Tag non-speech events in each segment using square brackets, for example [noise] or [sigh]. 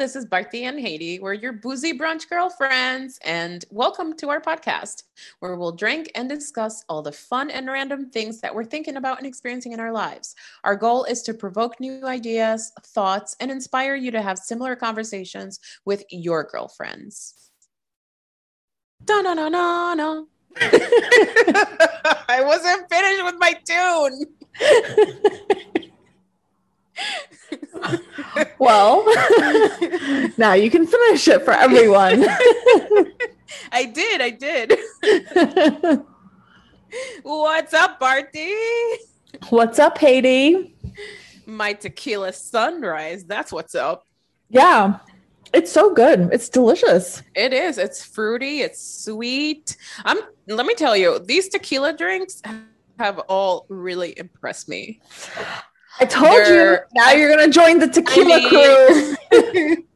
this is Bharti and Haiti. We're your boozy brunch girlfriends, and welcome to our podcast where we'll drink and discuss all the fun and random things that we're thinking about and experiencing in our lives. Our goal is to provoke new ideas, thoughts, and inspire you to have similar conversations with your girlfriends. Da na na na na. I wasn't finished with my tune. [laughs] well, [laughs] now you can finish it for everyone. [laughs] I did. I did. What's up, Bharti? What's up, Haiti? My tequila sunrise. That's what's up. Yeah. It's so good. It's delicious. It is. It's fruity. It's sweet. I'm let me tell you, these tequila drinks have all really impressed me. I told you. Now you're gonna join the tequila I mean, crew.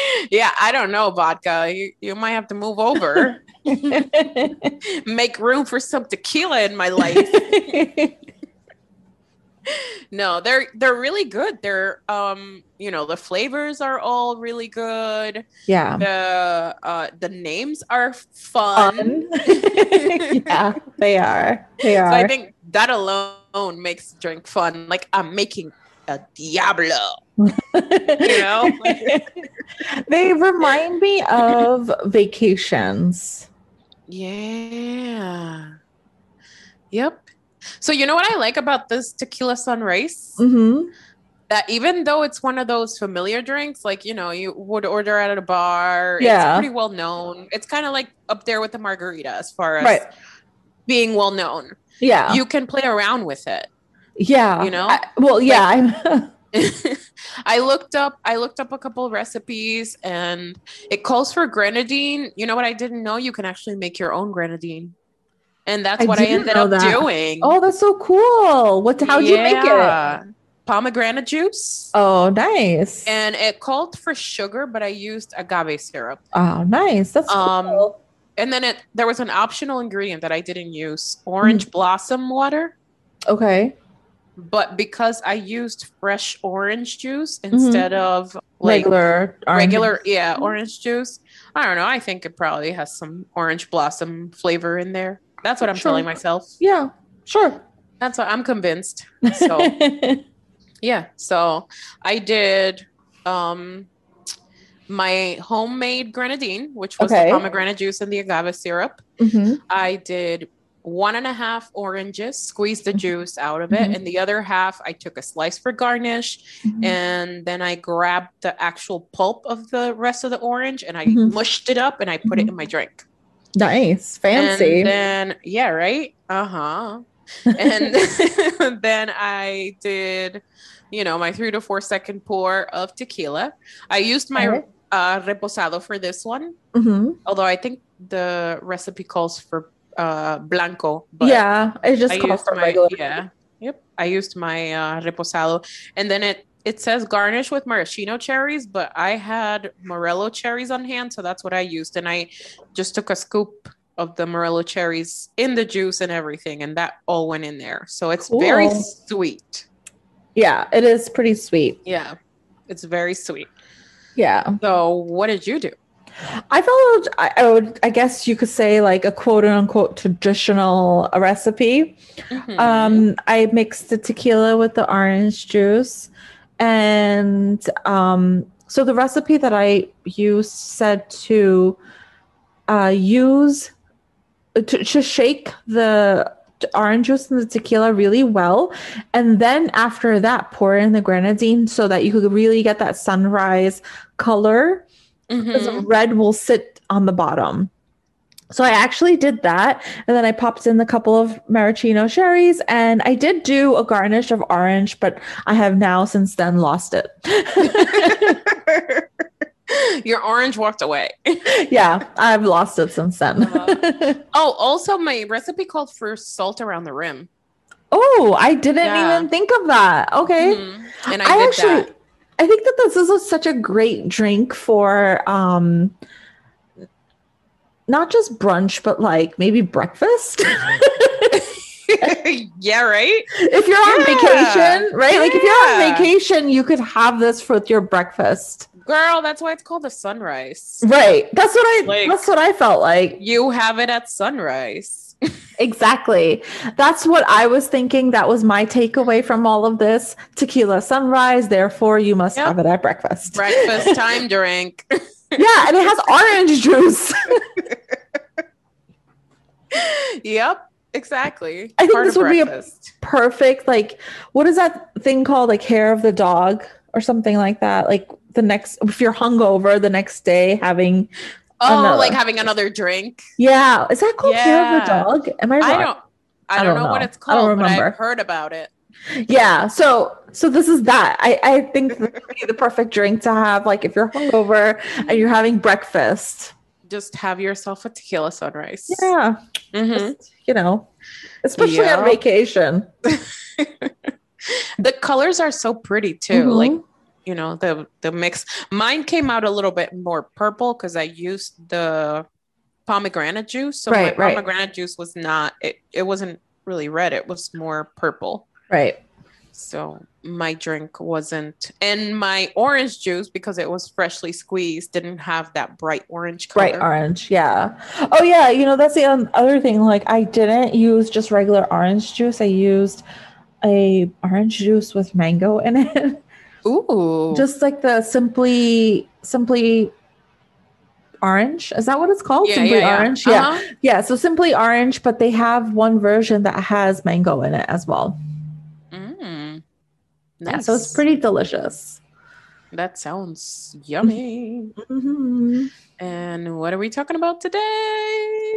[laughs] yeah, I don't know, vodka. You you might have to move over. [laughs] Make room for some tequila in my life. [laughs] no, they're they're really good. They're um, you know, the flavors are all really good. Yeah. The uh the names are fun. fun. yeah, they are. They are. So I think that alone makes drink fun. Like I'm making a Diablo. you [laughs] know? [laughs] they remind me of vacations. Yeah. Yep. So you know what I like about this tequila sunrise? Mm-hmm. That even though it's one of those familiar drinks, like you know, you would order at a bar. Yeah. It's pretty well known. It's kind of like up there with the margarita as far as right. being well known. Yeah. You can play around with it. Yeah. You know? I, well, yeah. Like, [laughs] [laughs] I looked up I looked up a couple recipes and it calls for grenadine. You know what I didn't know? You can actually make your own grenadine. And that's I what I ended up that. doing. Oh, that's so cool. What how did yeah. you make it? Pomegranate juice. Oh, nice. And it called for sugar, but I used agave syrup. Oh, nice. That's um, cool and then it there was an optional ingredient that I didn't use orange mm. blossom water. Okay. But because I used fresh orange juice mm-hmm. instead mm-hmm. of like regular regular yeah, orange juice. I don't know. I think it probably has some orange blossom flavor in there. That's what I'm sure. telling myself. Yeah, sure. That's what I'm convinced. [laughs] So yeah. So I did um my homemade grenadine, which was okay. the pomegranate juice and the agave syrup. Mm-hmm. I did one and a half oranges, squeezed the mm-hmm. juice out of it, mm-hmm. and the other half I took a slice for garnish, mm-hmm. and then I grabbed the actual pulp of the rest of the orange and I mm-hmm. mushed it up and I put it mm-hmm. in my drink. Nice, fancy. And then yeah, right, uh huh. and [laughs] [laughs] then I did you know, my three to four second pour of tequila. I used my uh, reposado for this one. Mm-hmm. Although I think the recipe calls for uh, blanco. yeah, it just I calls for my, regular. Yeah. Yep. I used my uh, reposado, and then it it says garnish with maraschino cherries, but I had morello cherries on hand, so that's what I used, and I just took a scoop of the morello cherries in the juice and everything, and that all went in there. So it's cool. very sweet. Yeah, it is pretty sweet. Yeah, it's very sweet. Yeah. So, what did you do? I followed, I, I would, I guess you could say, like a quote unquote traditional recipe. Mm-hmm. Um, I mixed the tequila with the orange juice. And um, so the recipe that I used said to uh, use, to, to shake the orange juice and the tequila really well. And then after that, pour in the grenadine so that you could really get that sunrise color. Mm-hmm. Because red will sit on the bottom. So I actually did that. And then I popped in a couple of maraschino cherries. And I did do a garnish of orange, but I have now since then lost it. [laughs] Your orange walked away. yeah, I've lost it since then. uh, [laughs] oh, also, my recipe called for salt around the rim. Oh, I didn't yeah. even think of that. Okay. Mm-hmm. And I, I actually, that. I think that this is a, such a great drink for um, not just brunch, but like maybe breakfast. [laughs] yeah, right. If you're on Yeah. vacation, right? Like if you're on vacation, you could have this with your breakfast. Girl, that's why it's called a sunrise. Right. That's what I Like- that's what I felt like. You have it at sunrise. [laughs] Exactly. That's what I was thinking. That was my takeaway from all of this. Tequila sunrise, therefore you must Yep. have it at breakfast. Breakfast [laughs] time drink. Yeah, and it has orange juice. [laughs] yep, exactly. I think Part this would be a- Perfect. Like what is that thing called? Like hair of the dog or something like that. Like the next if you're hungover the next day having Oh, another. like having another drink. Yeah. Is that called hair of the dog? Am I wrong? I don't. I don't, know, what it's I don't called, but remember. I've heard about it. Yeah. So so this is that. I, I think the perfect drink to have like if you're hungover and you're having breakfast. Just have yourself a tequila sunrise. Yeah. Mhm. Just, you know, especially Yeah. on vacation. [laughs] The colors are so pretty too. Mhm. Like you know the the mix. Mine came out a little bit more purple because I used the pomegranate juice. So Right, my right. pomegranate juice was not. It it wasn't really red. It was more purple. Right. So my drink wasn't, and my orange juice because it was freshly squeezed didn't have that bright orange color. Bright orange. Yeah. Oh yeah. You know, that's the other thing. Like I didn't use just regular orange juice. I used a orange juice with mango in it. [laughs] Ooh, just like the simply simply orange. Is that what it's called? yeah, simply yeah, orange. Yeah. Uh-huh. Yeah, so simply orange, but they have one version that has mango in it as well. Mm. Yeah, so it's pretty delicious. That sounds yummy. Mhm. and what are we talking about today?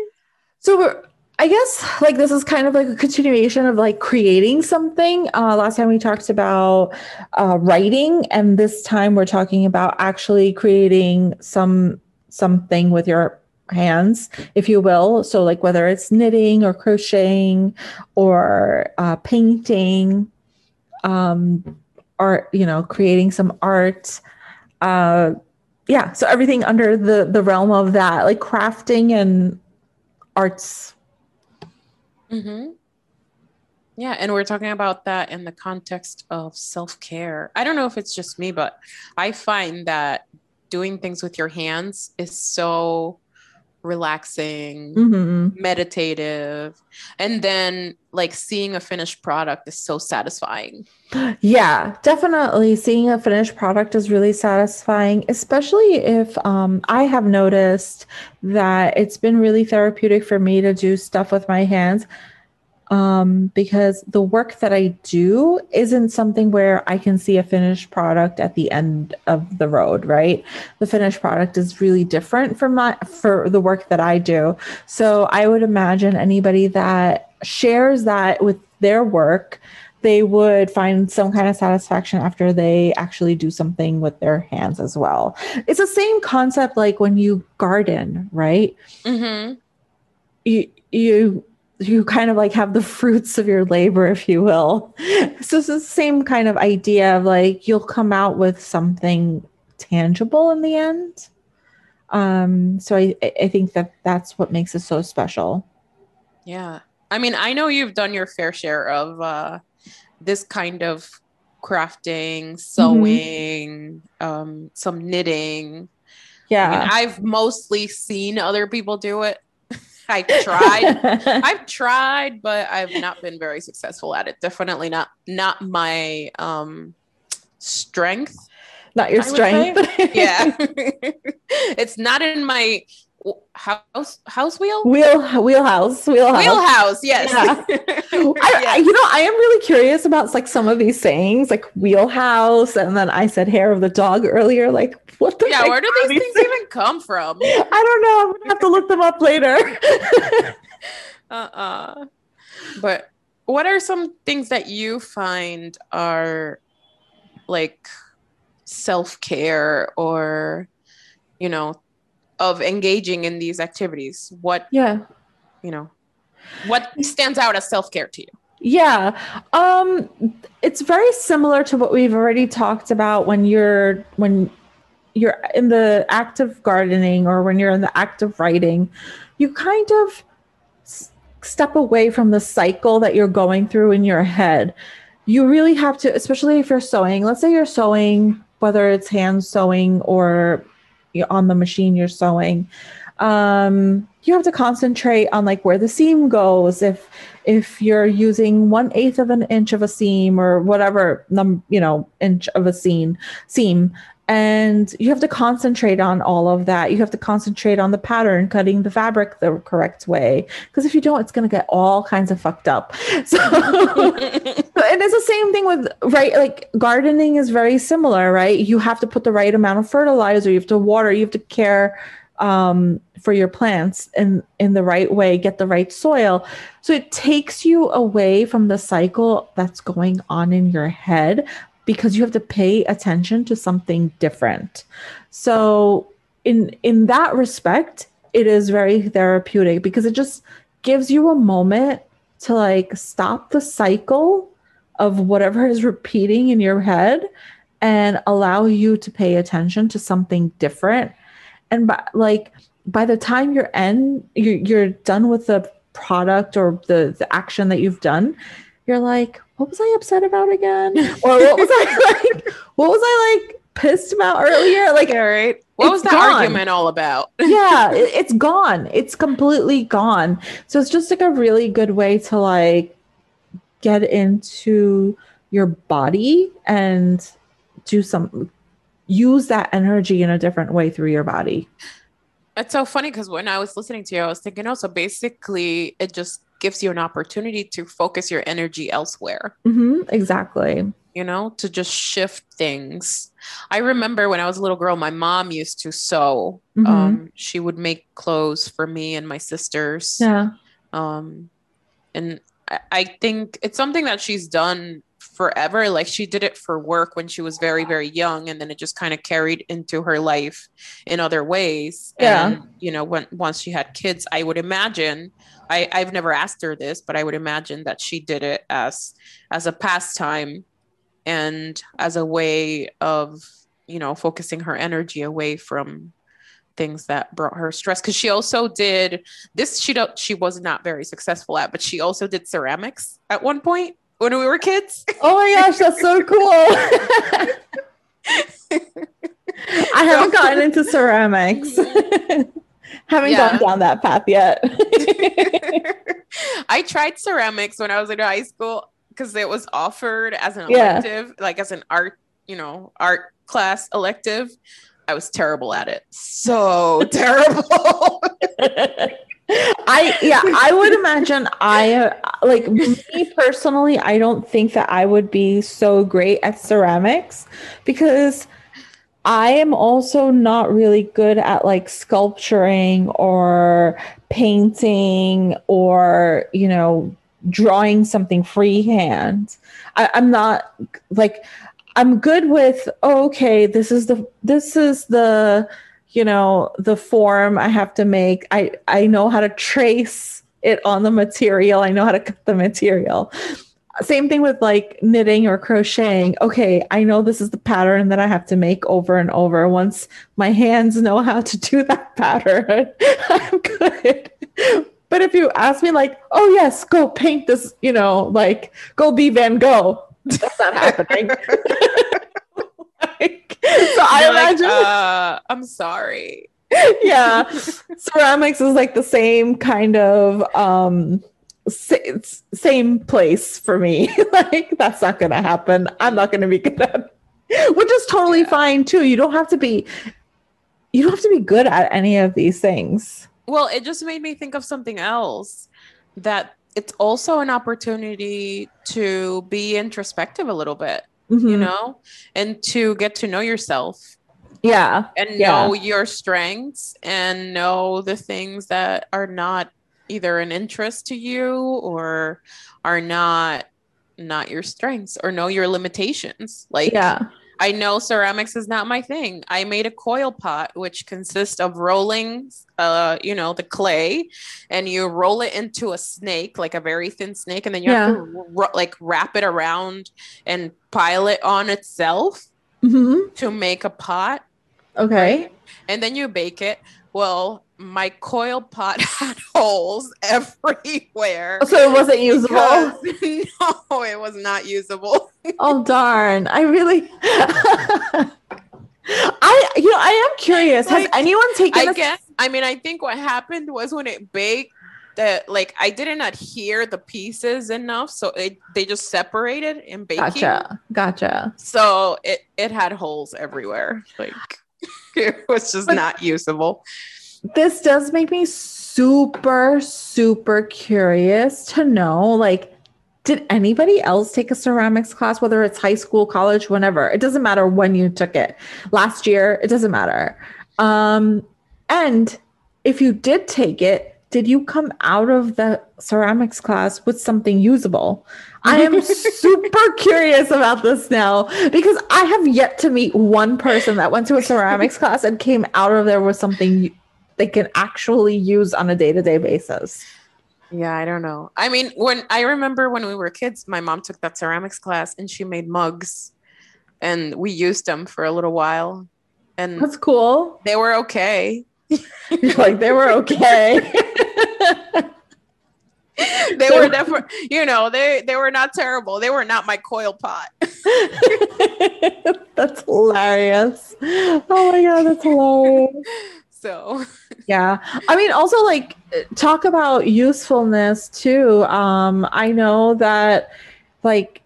So we're, I guess like this is kind of like a continuation of like creating something. Uh, last time we talked about uh, writing, and this time we're talking about actually creating some something with your hands, if you will. So like whether it's knitting or crocheting or uh, painting, um, or you know creating some art. Uh, yeah, so everything under the the realm of that, like crafting and arts. Mm-hmm. Yeah, and we're talking about that in the context of self care. I don't know if it's just me, but I find that doing things with your hands is so relaxing, Mhm. meditative, and then like seeing a finished product is so satisfying. Yeah, definitely. Seeing a finished product is really satisfying, especially if um, I have noticed that it's been really therapeutic for me to do stuff with my hands um, because the work that I do isn't something where I can see a finished product at the end of the road, right? The finished product is really different from my for the work that I do. So I would imagine anybody that shares that with their work they would find some kind of satisfaction after they actually do something with their hands as well. It's the same concept like when you garden, right? Mm-hmm. You you you kind of like have the fruits of your labor, if you will. So it's the same kind of idea of like you'll come out with something tangible in the end. Um, so I I think that that's what makes it so special. Yeah. I mean, I know you've done your fair share of uh, this kind of crafting, sewing, um, some knitting. I mean, Yeah. I've mostly seen other people do it. I tried. [laughs] I've tried, but I've not been very successful at it. Definitely not not my um strength. Not your strength. [laughs] Yeah. [laughs] it's not in my house house wheel? Wheel wheelhouse. Wheelhouse. Wheelhouse, yes. Yeah. [laughs] I, you know, I am really curious about like some of these sayings, like wheelhouse, and then I said hair of the dog earlier. Like, what the? yeah, where do these things [laughs] even come from? I don't know. I'm gonna have to look them up later. [laughs] Uh-uh. But what are some things that you find are like self-care or you know of engaging in these activities? What, yeah. you know, what stands out as self-care to you? Yeah. Um it's very similar to what we've already talked about when you're when you're in the act of gardening or when you're in the act of writing. You kind of s- step away from the cycle that you're going through in your head. You really have to, especially if you're sewing. Let's say you're sewing, whether it's hand sewing or you're on the machine you're sewing. Um, you have to concentrate on like where the seam goes. If if you're using one eighth of an inch of a seam or whatever num you know inch of a seam seam, and you have to concentrate on all of that. You have to concentrate on the pattern cutting the fabric the correct way. Because if you don't it's going to get all kinds of fucked up. [laughs] So and it's the same thing with right like gardening is very similar right? You have to put the right amount of fertilizer you have to water you have to care um, for your plants in in the right way get the right soil. So it takes you away from the cycle that's going on in your head because you have to pay attention to something different. So in in that respect, it is very therapeutic because it just gives you a moment to like stop the cycle of whatever is repeating in your head and allow you to pay attention to something different and by, like by the time you're end you're, you're done with the product or the the action that you've done you're like what was I upset about again? [laughs] or what was I like? What was I like pissed about earlier? Like, all right. What was the gone. argument all about? [laughs] yeah, it, it's gone. It's completely gone. So it's just like a really good way to like get into your body and do some use that energy in a different way through your body. It's so funny because when I was listening to you, I was thinking, oh, so basically it just gives you an opportunity to focus your energy elsewhere. Mm-hmm, exactly. You know, to just shift things. I remember when I was a little girl, my mom used to sew. Mm-hmm. Um, she would make clothes for me and my sisters. Yeah. Um, and I, I think it's something that she's done forever. Like she did it for work when she was very, very young, and then it just kind of carried into her life in other ways. Yeah. And, you know, when once she had kids, I would imagine I, I've never asked her this, but I would imagine that she did it as as a pastime and as a way of, you know, focusing her energy away from things that brought her stress because she also did this she don't she was not very successful at but she also did ceramics at one point when we were kids oh my gosh that's so cool [laughs] i haven't gotten into ceramics [laughs] haven't yeah. gone down that path yet. [laughs] I tried ceramics when I was in high school because it was offered as an elective, yeah. like as an art, you know, art class elective. I was terrible at it. So terrible. I yeah, I would imagine I like me personally, I don't think that I would be so great at ceramics because I am also not really good at like sculpturing or painting or, you know, drawing something freehand. I, I'm not like I'm good with oh, okay, this is the this is the you know the form I have to make. I I know how to trace it on the material. I know how to cut the material same thing with like knitting or crocheting. Okay, I know this is the pattern that I have to make over and over. Once my hands know how to do that [laughs] pattern, [laughs] I'm good. But if you ask me, like, oh, yes, go paint this, you know, like, go be Van Gogh, that's not happening. [laughs] like, so I imagine. Like, uh, I'm sorry. [laughs] yeah. [laughs] Ceramics is like the same kind of um same place for me. [laughs] like that's not going to happen. I'm not going to be good at it. which is totally yeah. fine too. You don't have to be you don't have to be good at any of these things. Well, it just made me think of something else that it's also an opportunity to be introspective a little bit, mm-hmm. you know, and to get to know yourself. Yeah. And yeah. know your strengths and know the things that are not either an interest to you or are not not your strengths or know your limitations like yeah I know ceramics is not my thing. I made a coil pot, which consists of rolling, uh, you know, the clay, and you roll it into a snake, like a very thin snake, and then you yeah. have to ro- like wrap it around and pile it on itself mm-hmm. to make a pot. Okay. Right? And then you bake it. Well, my coil pot [laughs] had holes everywhere. So it wasn't usable. [laughs] no, it was not usable. oh darn! I really. [laughs] I you know I am curious. Like, Has anyone taken? I guess. I mean, I think what happened was when it baked, that like I didn't adhere the pieces enough, so it they just separated in baking. Gotcha, gotcha. So it it had holes everywhere. Like it was just but not usable. This does make me super super curious to know like did anybody else take a ceramics class whether it's high school college whenever? It doesn't matter when you took it. Last year it doesn't matter. Um and if you did take it did you come out of the ceramics class with something usable? I am [laughs] super curious about this now because I have yet to meet one person that went to a ceramics class and came out of there with something they can actually use on a day to day basis. Yeah, I don't know. I mean, when I remember when we were kids, my mom took that ceramics class and she made mugs and we used them for a little while. And that's cool. They were okay. [laughs] like they were okay. [laughs] they were definitely, you know, they they were not terrible. They were not my coil pot. [laughs] that's hilarious. Oh my god, that's hilarious. So, [laughs] yeah. I mean, also like talk about usefulness too. Um, I know that like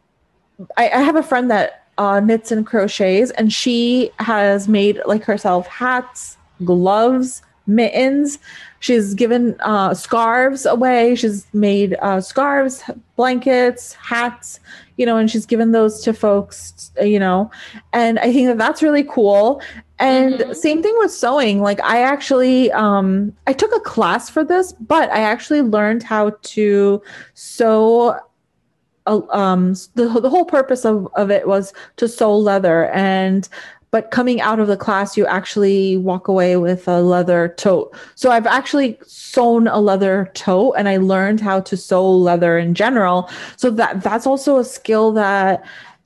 I, I have a friend that uh, knits and crochets, and she has made like herself hats, gloves, mittens. She's given uh, scarves away. She's made uh, scarves, blankets, hats, you know, and she's given those to folks, you know. And I think that that's really cool. And mm-hmm. same thing with sewing. Like I actually, um, I took a class for this, but I actually learned how to sew uh, um the, the whole purpose of, of it was to sew leather and but coming out of the class you actually walk away with a leather tote so i've actually sewn a leather tote and i learned how to sew leather in general so that that's also a skill that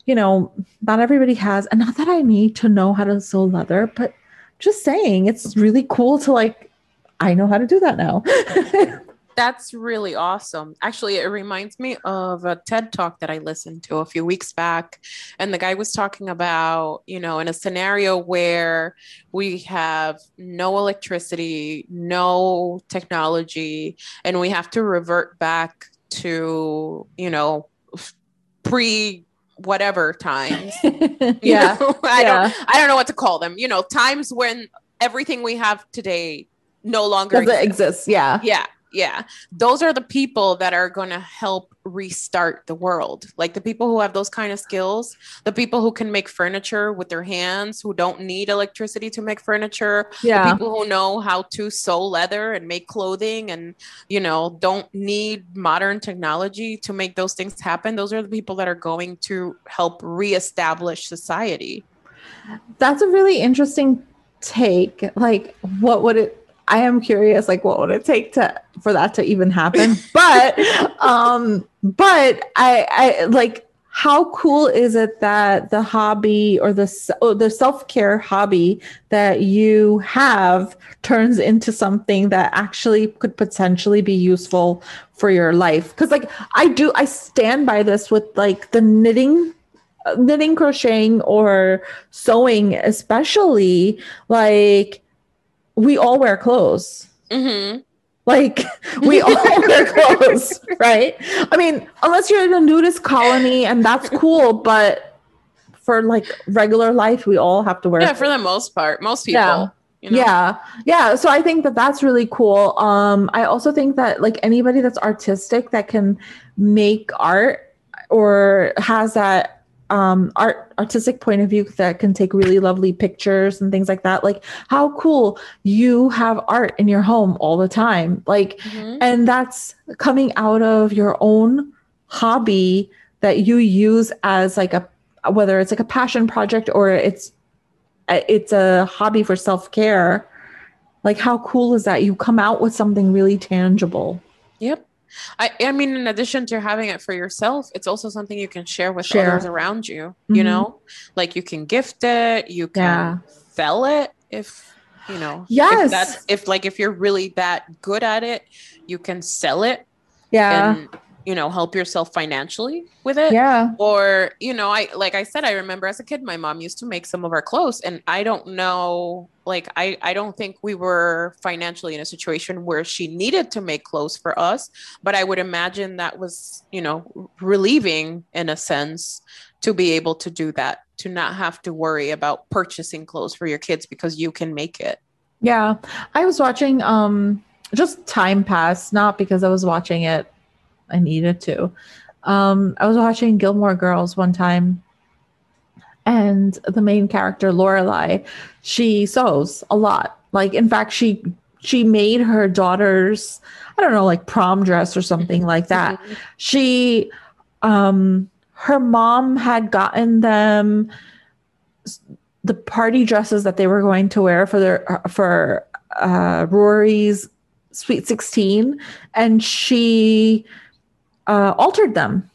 you know not everybody has and not that i need to know how to sew leather but just saying it's really cool to like i know how to do that now [laughs] that's really awesome. Actually, it reminds me of a TED talk that I listened to a few weeks back. And the guy was talking about, you know, in a scenario where we have no electricity, no technology, and we have to revert back to, you know, pre whatever times. [laughs] yeah. [laughs] I yeah. don't I don't know what to call them. You know, times when everything we have today no longer exists. exists. Yeah. Yeah yeah. Those are the people that are going to help restart the world. Like the people who have those kind of skills the people who can make furniture with their hands who don't need electricity to make furniture yeah. the people who know how to sew leather and make clothing and you know don't need modern technology to make those things happen those are the people that are going to help reestablish society. That's a really interesting take. Like what would it I am curious, like, what would it take to for that to even happen? [laughs] but, um, but I, I like, how cool is it that the hobby or the oh, the self care hobby that you have turns into something that actually could potentially be useful for your life? Because, like, I do, I stand by this with like the knitting knitting crocheting or sewing especially like we all wear clothes. Mm-hmm. Like we [laughs] all wear clothes, right? I mean, unless you're in a nudist colony and that's cool, but for like regular life, we all have to wear. Yeah, clothes. for the most part, most people. Yeah. You know? Yeah. Yeah. So I think that that's really cool. Um, I also think that like anybody that's artistic that can make art or has that um art artistic point of view that can take really lovely pictures and things like that. Like how cool you have art in your home all the time. Like mm-hmm. and that's coming out of your own hobby that you use as like a whether it's like a passion project or it's it's a hobby for self-care. Like how cool is that? You come out with something really tangible. Yep I, I mean, in addition to having it for yourself, it's also something you can share with share. others around you. Mm-hmm. You know, like you can gift it, you can yeah. sell it if you know Yes. if that's if like if you're really that good at it you can sell it Yeah. and you know help yourself financially with it yeah. or you know i like i said i remember as a kid my mom used to make some of our clothes and i don't know like i i don't think we were financially in a situation where she needed to make clothes for us but i would imagine that was you know relieving in a sense to be able to do that to not have to worry about purchasing clothes for your kids because you can make it Yeah. I was watching um just time pass, not because I was watching it. I needed to. Um, I was watching Gilmore Girls one time, and the main character, Lorelai, she sews a lot. Like, in fact, she she made her daughter's, I don't know, like prom dress or something like [laughs] that. She um her mom had gotten them the party dresses that they were going to wear for their for uh Rory's sweet 16 and she uh altered them.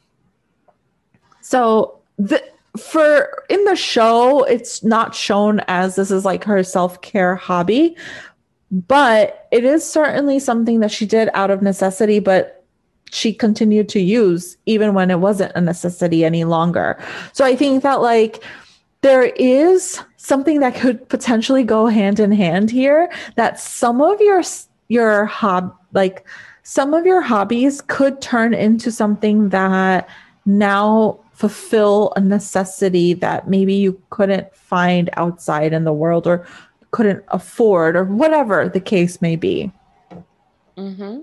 So the for in the show it's not shown as this is like her self-care hobby but it is certainly something that she did out of necessity but she continued to use even when it wasn't a necessity any longer. So I think that like there is something that could potentially go hand in hand here that some of your your hob like some of your hobbies could turn into something that now fulfill a necessity that maybe you couldn't find outside in the world or couldn't afford or whatever the case may be. Mm-hmm.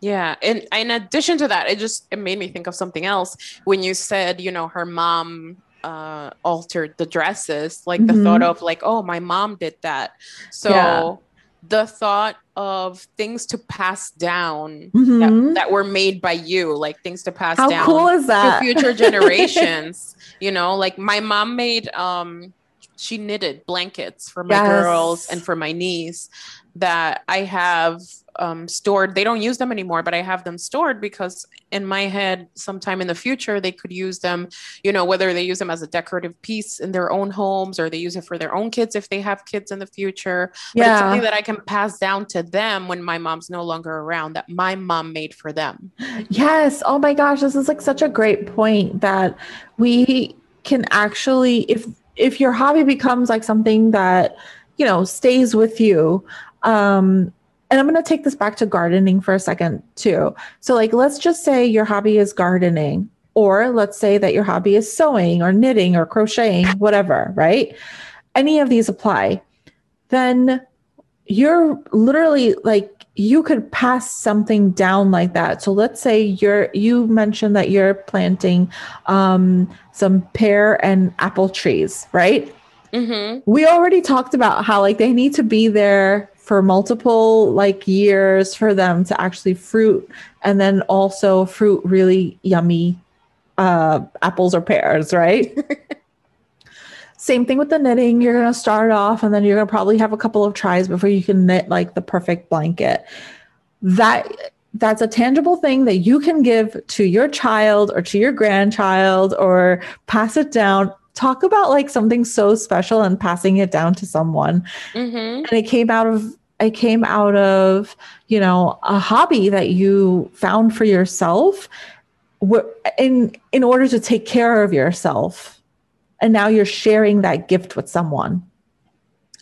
Yeah, and in addition to that, it just it made me think of something else when you said, you know, her mom uh altered the dresses, like the Mhm. thought of like, oh, my mom did that. So Yeah. The thought of things to pass down Mhm. that, that were made by you, like things to pass How down cool is to future generations. [laughs] you know, like my mom made um she knitted blankets for my Yes. girls and for my niece that I have um, stored. They don't use them anymore, but I have them stored because in my head, sometime in the future, they could use them, you know, whether they use them as a decorative piece in their own homes or they use it for their own kids if they have kids in the future. But it's something that I can pass down to them when my mom's no longer around that my mom made for them. Yes. Oh my gosh, this is like such a great point that we can actually if if your hobby becomes like something that, you know, stays with you, um and I'm going to take this back to gardening for a second too. So like let's just say your hobby is gardening or let's say that your hobby is sewing or knitting or crocheting, whatever, right? Any of these apply. Then you're literally like you could pass something down like that. So let's say you're you mentioned that you're planting um, some pear and apple trees, right? Mm-hmm. We already talked about how like they need to be there for multiple like years for them to actually fruit and then also fruit really yummy uh, apples or pears, right? [laughs] Same thing with the knitting. You're going to start off and then you're going to probably have a couple of tries before you can knit like the perfect blanket. That that's a tangible thing that you can give to your child or to your grandchild or pass it down. Talk about like something so special and passing it down to someone. Mm-hmm. And it came out of it came out of, you know, a hobby that you found for yourself. In in order to take care of yourself. And now you're sharing that gift with someone.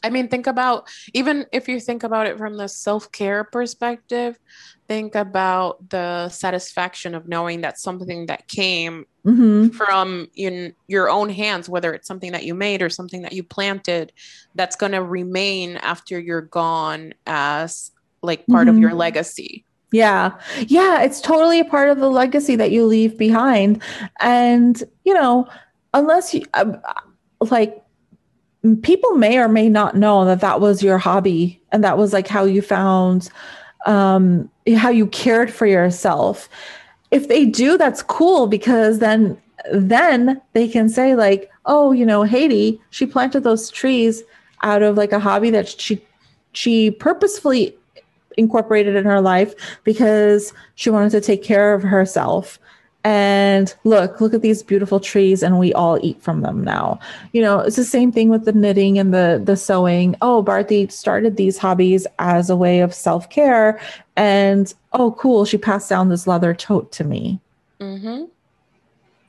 I mean, think about even if you think about it from the self care perspective, think about the satisfaction of knowing that something that came hmm from in your own hands, whether it's something that you made or something that you planted, that's going to remain after you're gone as like part of Mhm. your legacy. yeah yeah it's totally a part of the legacy that you leave behind and you know unless you um, like people may or may not know that that was your hobby and that was like how you found um how you cared for yourself if they do that's cool because then then they can say like oh you know haiti she planted those trees out of like a hobby that she she purposefully incorporated in her life because she wanted to take care of herself and look look at these beautiful trees and we all eat from them now. You know it's the same thing with the knitting and the the sewing. Oh Bharti started these hobbies as a way of self-care. And oh cool she passed down this leather tote to me. Mm-hmm.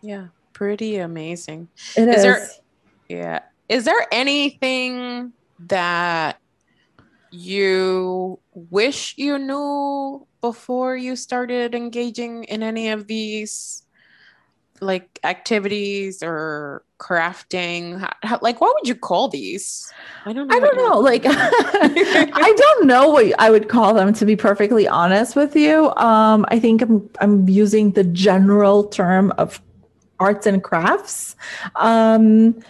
yeah pretty amazing. It is. Is. There- yeah. Is there anything that you wish you knew before you started engaging in any of these like activities or crafting How- like what would you call these i don't know I don't know. Like, [laughs] I don't know what I would call them. To be perfectly honest with you, um, I think I'm I'm using the general term of arts and crafts. Um,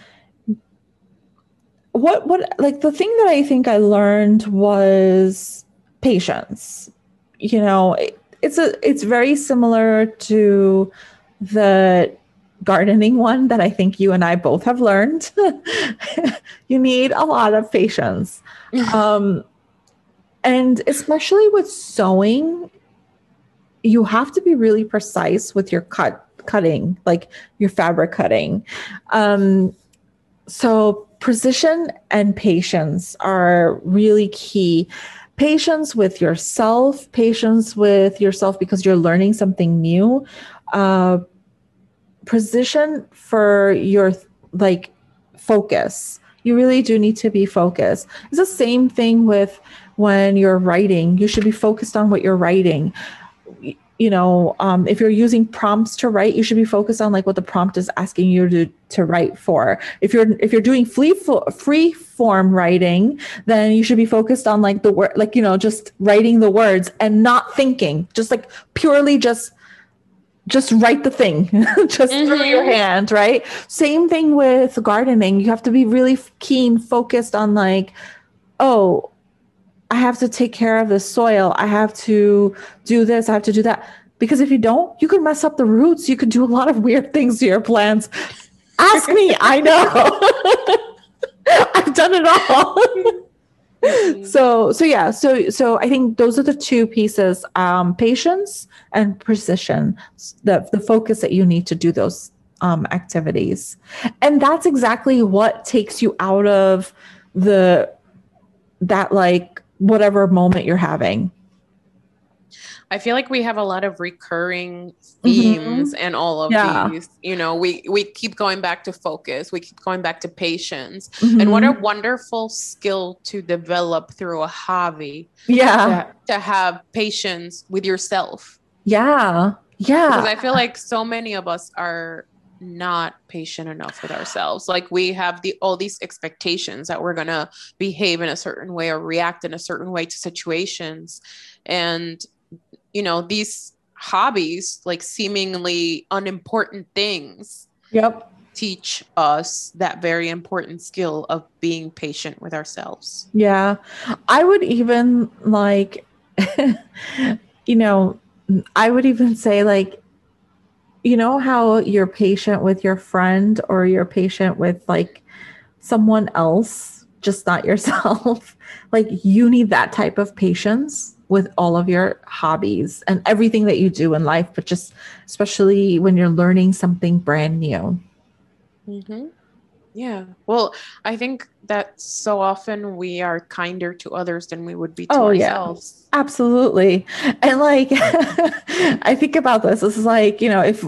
what what like the thing that I think I learned was patience. You know, it, it's a it's very similar to the gardening one that I think you and I both have learned. [laughs] you need a lot of patience. [laughs] Um, and especially with sewing, you have to be really precise with your cut cutting, like your fabric cutting. Um, so precision and patience are really key. Patience with yourself, patience with yourself because you're learning something new. Uh, for your like focus. You really do need to be focused. It's the same thing with when you're writing. You should be focused on what you're writing. You know, um, if you're using prompts to write, you should be focused on like what the prompt is asking you to to write for. If you're if you're doing free free form writing, then you should be focused on like the word, like you know, just writing the words and not thinking, just like purely just just write the thing. [laughs] Just through your hand right? Same thing with gardening. You have to be really keen focused on like oh i have to take care of the soil. I have to do this. I have to do that. Because if you don't you could mess up the roots. You could do a lot of weird things to your plants. Ask me. I know. [laughs] I've done it all. So so yeah. So so i think those are the two pieces um patience and precision the the focus that you need to do those um activities. And that's exactly what takes you out of the that like whatever moment you're having I feel like we have a lot of recurring themes and all of Yeah. these. You know, we we keep going back to focus, we keep going back to patience. And what a Mhm. wonderful skill to develop through a hobby yeah to, to have patience with yourself. yeah Yeah. Because I feel like so many of us are not patient enough with ourselves. Like we have the all these expectations that we're gonna behave in a certain way or react in a certain way to situations. And you know, these hobbies, like seemingly unimportant things, yep teach us that very important skill of being patient with ourselves. Yeah. I would even like, [laughs] you know, I would even say, like, you know, how you're patient with your friend or you're patient with like someone else, just not [laughs] yourself. like, you need that type of patience with all of your hobbies and everything that you do in life, but just especially when you're learning something brand new. Mm-hmm. Yeah. Well, I think that so often we are kinder to others than we would be to Oh, yeah. ourselves. Absolutely. And like, [laughs] I think about this. This is like, you know, if,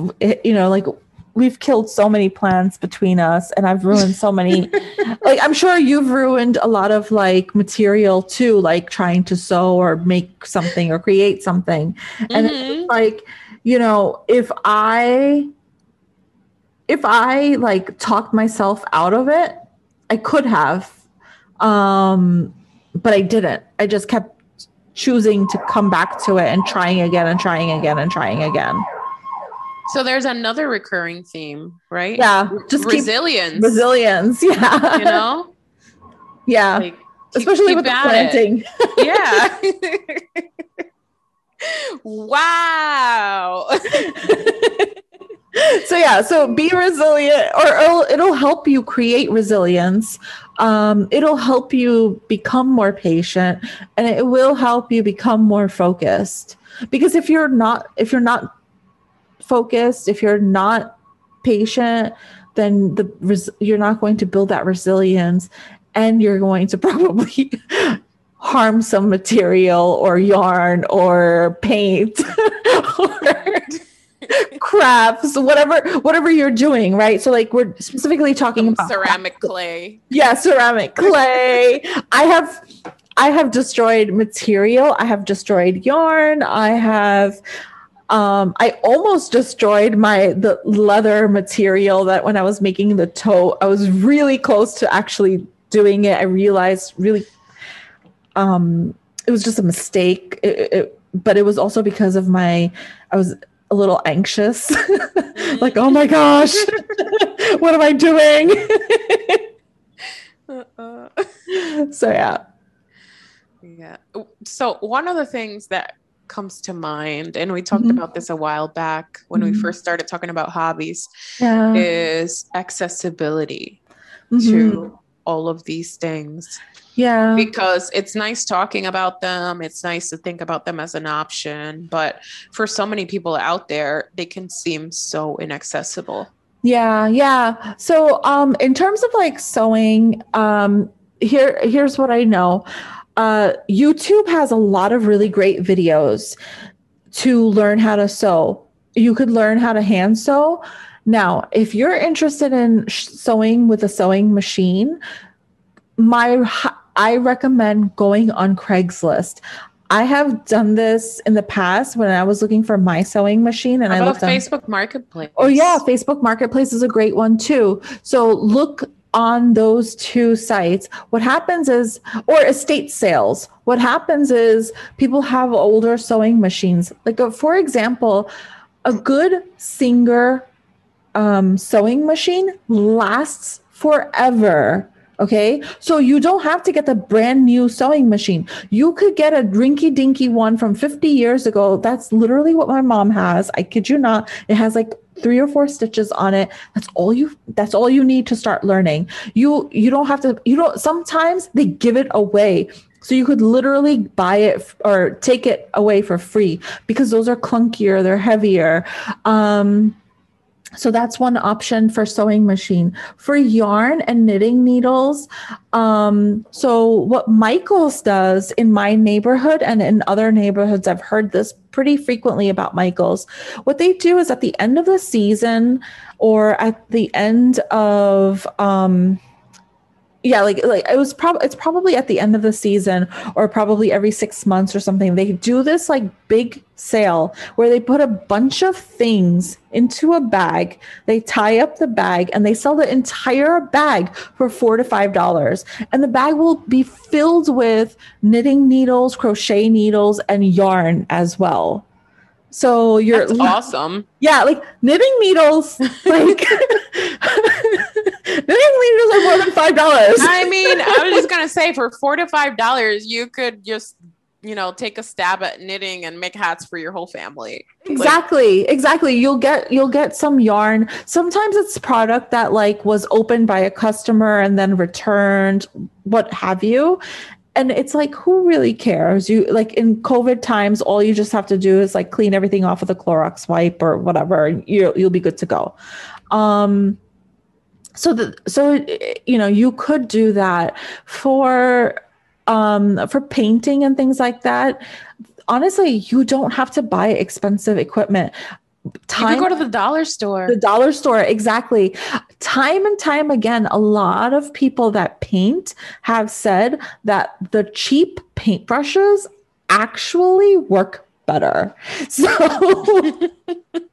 you know, like we've killed so many plants between us and I've ruined so many, [laughs] like, I'm sure you've ruined a lot of like material too, like trying to sew or make something or create something. And Mhm. like, you know, if I, if I like talked myself out of it, I could have, um, but I didn't. I just kept choosing to come back to it and trying again and trying again and trying again. So there's another recurring theme, right? Yeah, just resilience. resilience. [laughs] Yeah, You know, yeah, like especially keep with the at it. planting. Yeah. [laughs] wow. [laughs] so yeah so be resilient or it'll, it'll help you create resilience. Um, it'll help you become more patient and it will help you become more focused. Because if you're not if you're not focused, if you're not patient, then the res- you're not going to build that resilience and you're going to [laughs] probably harm some material or yarn or paint [laughs] or crafts whatever whatever you're doing right so like we're specifically talking Some about ceramic clay. yeah ceramic clay i have i have destroyed material i have destroyed yarn i have um, I almost destroyed my the leather material that when I was making the tote, I was really close to actually doing it. I realized really, um, it was just a mistake. It, it, but it was also because of my, I was a little anxious, [laughs] like oh my gosh, [laughs] what am I doing? Uh-uh. so yeah, Yeah. So one of the things that comes to mind, and we talked Mhm. about this a while back when we Mhm. first started talking about hobbies, yeah, is accessibility Mhm. to all of these things. yeah, Because it's nice talking about them, it's nice to think about them as an option, but for so many people out there, they can seem so inaccessible. Yeah, yeah. So um in terms of like sewing, um here here's what I know. Uh YouTube has a lot of really great videos to learn how to sew. You could learn how to hand sew. Now, if you're interested in sewing with a sewing machine, my I recommend going on Craigslist. I have done this in the past when I was looking for my sewing machine and I looked on Facebook Marketplace? Oh yeah, Facebook Marketplace is a great one too. So look on those two sites. What happens is or estate sales. What happens is people have older sewing machines. Like uh, for example, a good Singer um, sewing machine lasts forever. Okay, so you don't have to get the brand new sewing machine. You could get a rinky dinky one from 50 years ago. That's literally what my mom has. I kid you not. It has like three or four stitches on it. That's all you that's all you need to start learning. You you don't have to you don't sometimes they give it away. So you could literally buy it or take it away for free because those are clunkier, they're heavier. Um so that's one option for sewing machine. For yarn and knitting needles, um, so what Michaels does in my neighborhood and in other neighborhoods, I've heard this pretty frequently about Michaels. What they do is at the end of the season or at the end of um yeah like like it was probably it's probably at the end of the season or probably every six months or something they do this like big sale where they put a bunch of things into a bag they tie up the bag and they sell the entire bag for four to five dollars and the bag will be filled with knitting needles crochet needles and yarn as well so you're That's awesome. yeah, like knitting needles, [laughs] like [laughs] [laughs] knitting needles are more than five dollars. I mean, I was just gonna say for four to five dollars, you could just you know take a stab at knitting and make hats for your whole family. Exactly, exactly. You'll get you'll get some yarn. Sometimes it's product that like was opened by a customer and then returned, what have you. And it's like, who really cares? You like in COVID times, all you just have to do is like clean everything off with a Clorox wipe or whatever, and you you'll be good to go. Um, so the so you know you could do that for um for painting and things like that. Honestly you don't have to buy expensive equipment. You time go to the dollar store. the dollar store exactly. Time and time again a lot of people that paint have said that the cheap paintbrushes actually work better. [laughs] So [laughs]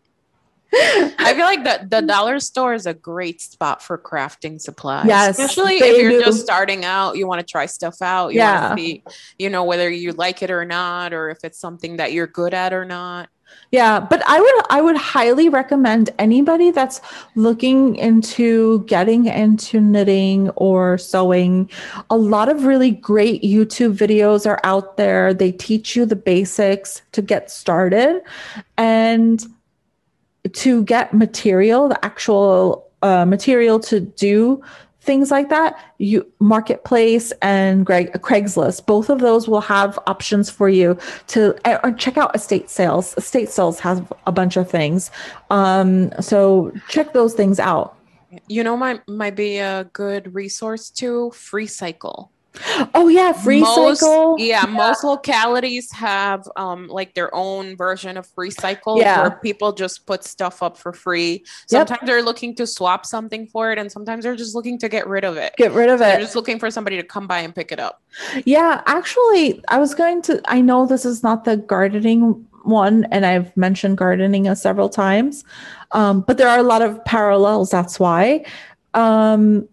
I feel like the, the dollar store is a great spot for crafting supplies. Yes, Especially if you're do. just starting out, you want to try stuff out. You Yeah. want to see, you know, whether you like it or not, or if it's something that you're good at or not. Yeah, but I would I would highly recommend anybody that's looking into getting into knitting or sewing. A lot of really great YouTube videos are out there. They teach you the basics to get started and to get material, the actual uh, material to do things like that, you marketplace and Greg Craigslist, both of those will have options for you to or check out estate sales. Estate sales has a bunch of things. Um, so check those things out. You know, might might be a good resource too. Free Cycle. Oh yeah, free most, cycle. Yeah, yeah, most localities have um like their own version of free cycle Yeah. where people just put stuff up for free. Yep. Sometimes they're looking to swap something for it, and sometimes they're just looking to get rid of it. Get rid of it. They're just looking for somebody to come by and pick it up. Yeah, actually, I was going to. I know this is not the gardening one, and I've mentioned gardening uh, several times, um, but there are a lot of parallels. That's why. Um,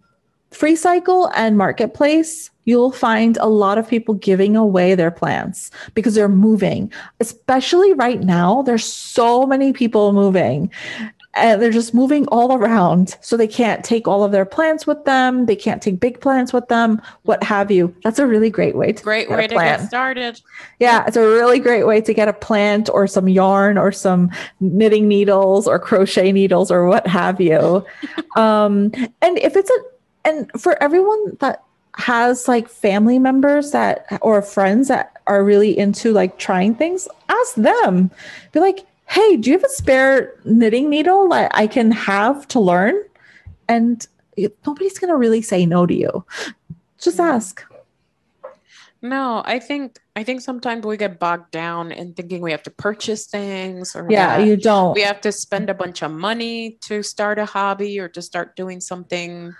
Free Cycle and Marketplace, you'll find a lot of people giving away their plants because they're moving. Especially right now, there's so many people moving. And they're just moving all around. So they can't take all of their plants with them. They can't take big plants with them, what have you. That's a really great way to Great get a way to get started. Yeah, it's a really great way to get a plant or some yarn or some knitting needles or crochet needles or what have you. [laughs] um, and if it's a, and for everyone that has like family members that or friends that are really into like trying things, ask them. Be like, hey, do you have a spare knitting needle that I can have to learn? And nobody's gonna really say no to you. Just mm. ask. No, I think I think sometimes we get bogged down in thinking we have to purchase things or Yeah, you don't. we have to spend a bunch of money to start a hobby or to start doing something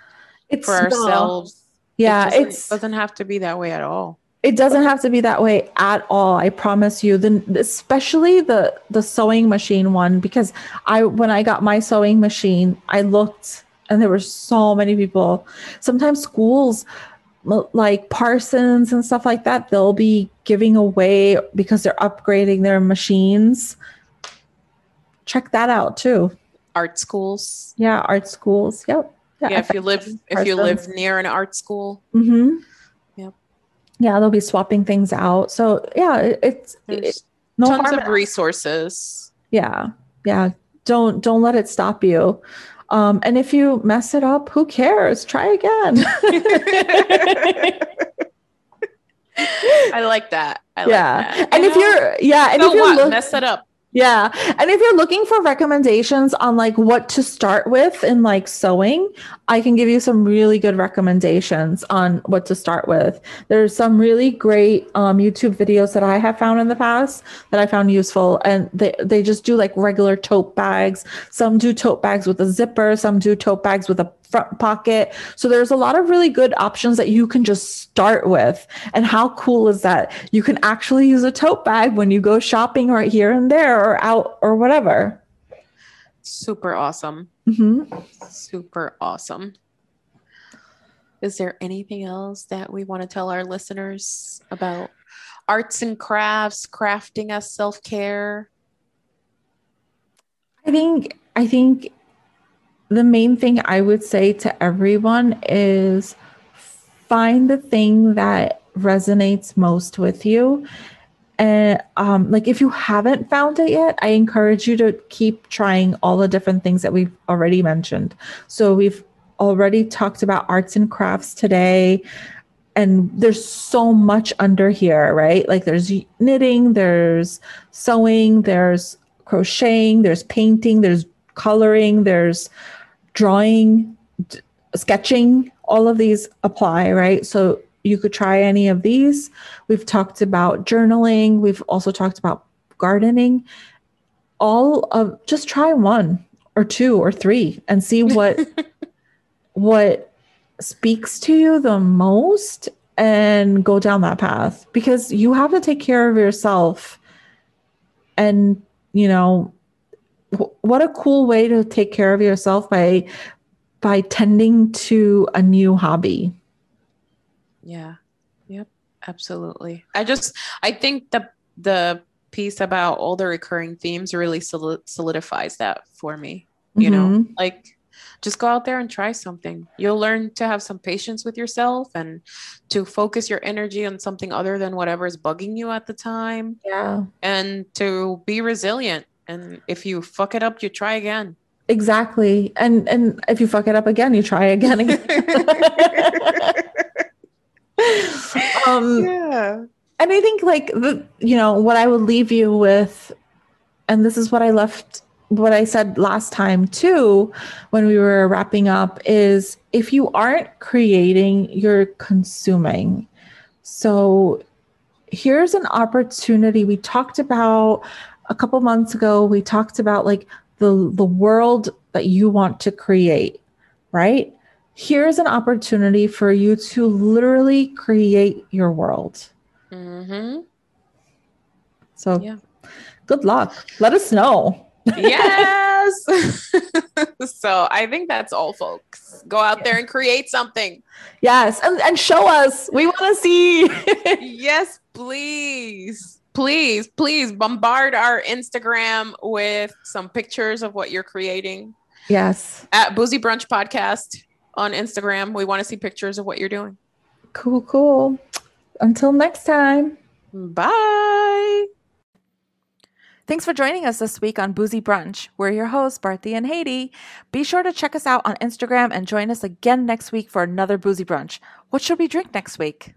It's for ourselves. Yeah, it doesn't, it's doesn't have to be that way at all. it doesn't have to be that way at all i promise you then especially the the sewing machine one because i when i got my sewing machine i looked and there were so many people sometimes schools like parsons and stuff like that they'll be giving away because they're upgrading their machines check that out too Art schools. yeah art schools yep Yeah, if you live if you live near an art school, mm-hmm. Yep. yeah they'll be swapping things out so yeah it, it's it, no tons of resources. yeah yeah don't don't let it stop you um and if you mess it up who cares try again [laughs] I like that. I like yeah that. and You if you're yeah and so if you're what? look- mess it up. Yeah. And if you're looking for recommendations on like what to start with in like sewing i can give you some really good recommendations on what to start with. There's some really great um, youtube videos that i have found in the past that i found useful and they, they just do like regular tote bags. Some do tote bags with a zipper some do tote bags with a front pocket so there's a lot of really good options that you can just start with and how cool is that you can actually use a tote bag when you go shopping right here and there or out or whatever Super awesome. hmm Super awesome. Is there anything else that we want to tell our listeners about arts and crafts, crafting as self care? I think I think the main thing I would say to everyone is find the thing that resonates most with you. And um, like if you haven't found it yet, I encourage you to keep trying all the different things that we've already mentioned. So we've already talked about arts and crafts today. And there's so much under here, right? Like there's knitting, there's sewing, there's crocheting, there's painting, there's coloring, there's drawing, d- sketching. All of these apply, right? So you could try any of these. We've talked about journaling, we've also talked about gardening. All of just try one or two or three and see [laughs] what what speaks to you the most and go down that path because you have to take care of yourself and you know what a cool way to take care of yourself by by tending to a new hobby Yeah. Yep. Absolutely. I just I think the the piece about all the recurring themes really solidifies that for me. You know, Mhm. like just go out there and try something. You'll learn to have some patience with yourself and to focus your energy on something other than whatever is bugging you at the time yeah and to be resilient. And if you fuck it up, you try again. Exactly. And and if you fuck it up again, you try again. again. [laughs] um, yeah. And I think like the you know what I would leave you with, and this is what I left what I said last time too, when we were wrapping up, is if you aren't creating, you're consuming. So here's an opportunity. We talked about a couple months ago, we talked about like the, the world that you want to create, right? Here's an opportunity for you to literally create your world. Mm-hmm. So, yeah. good luck. Let us know. yes. [laughs] [laughs] so I think that's all, folks. Go out there and create something. Yes. And, and show us. We want to see. [laughs] yes, please please, please bombard our Instagram with some pictures of what you're creating. Yes. At Boozy Brunch Podcast on Instagram. We want to see pictures of what you're doing. Cool, cool. Until next time. Bye. Thanks for joining us this week on Boozy Brunch. We're your hosts, Bharti and Haiti. Be sure to check us out on Instagram and join us again next week for another Boozy Brunch. What should we drink next week?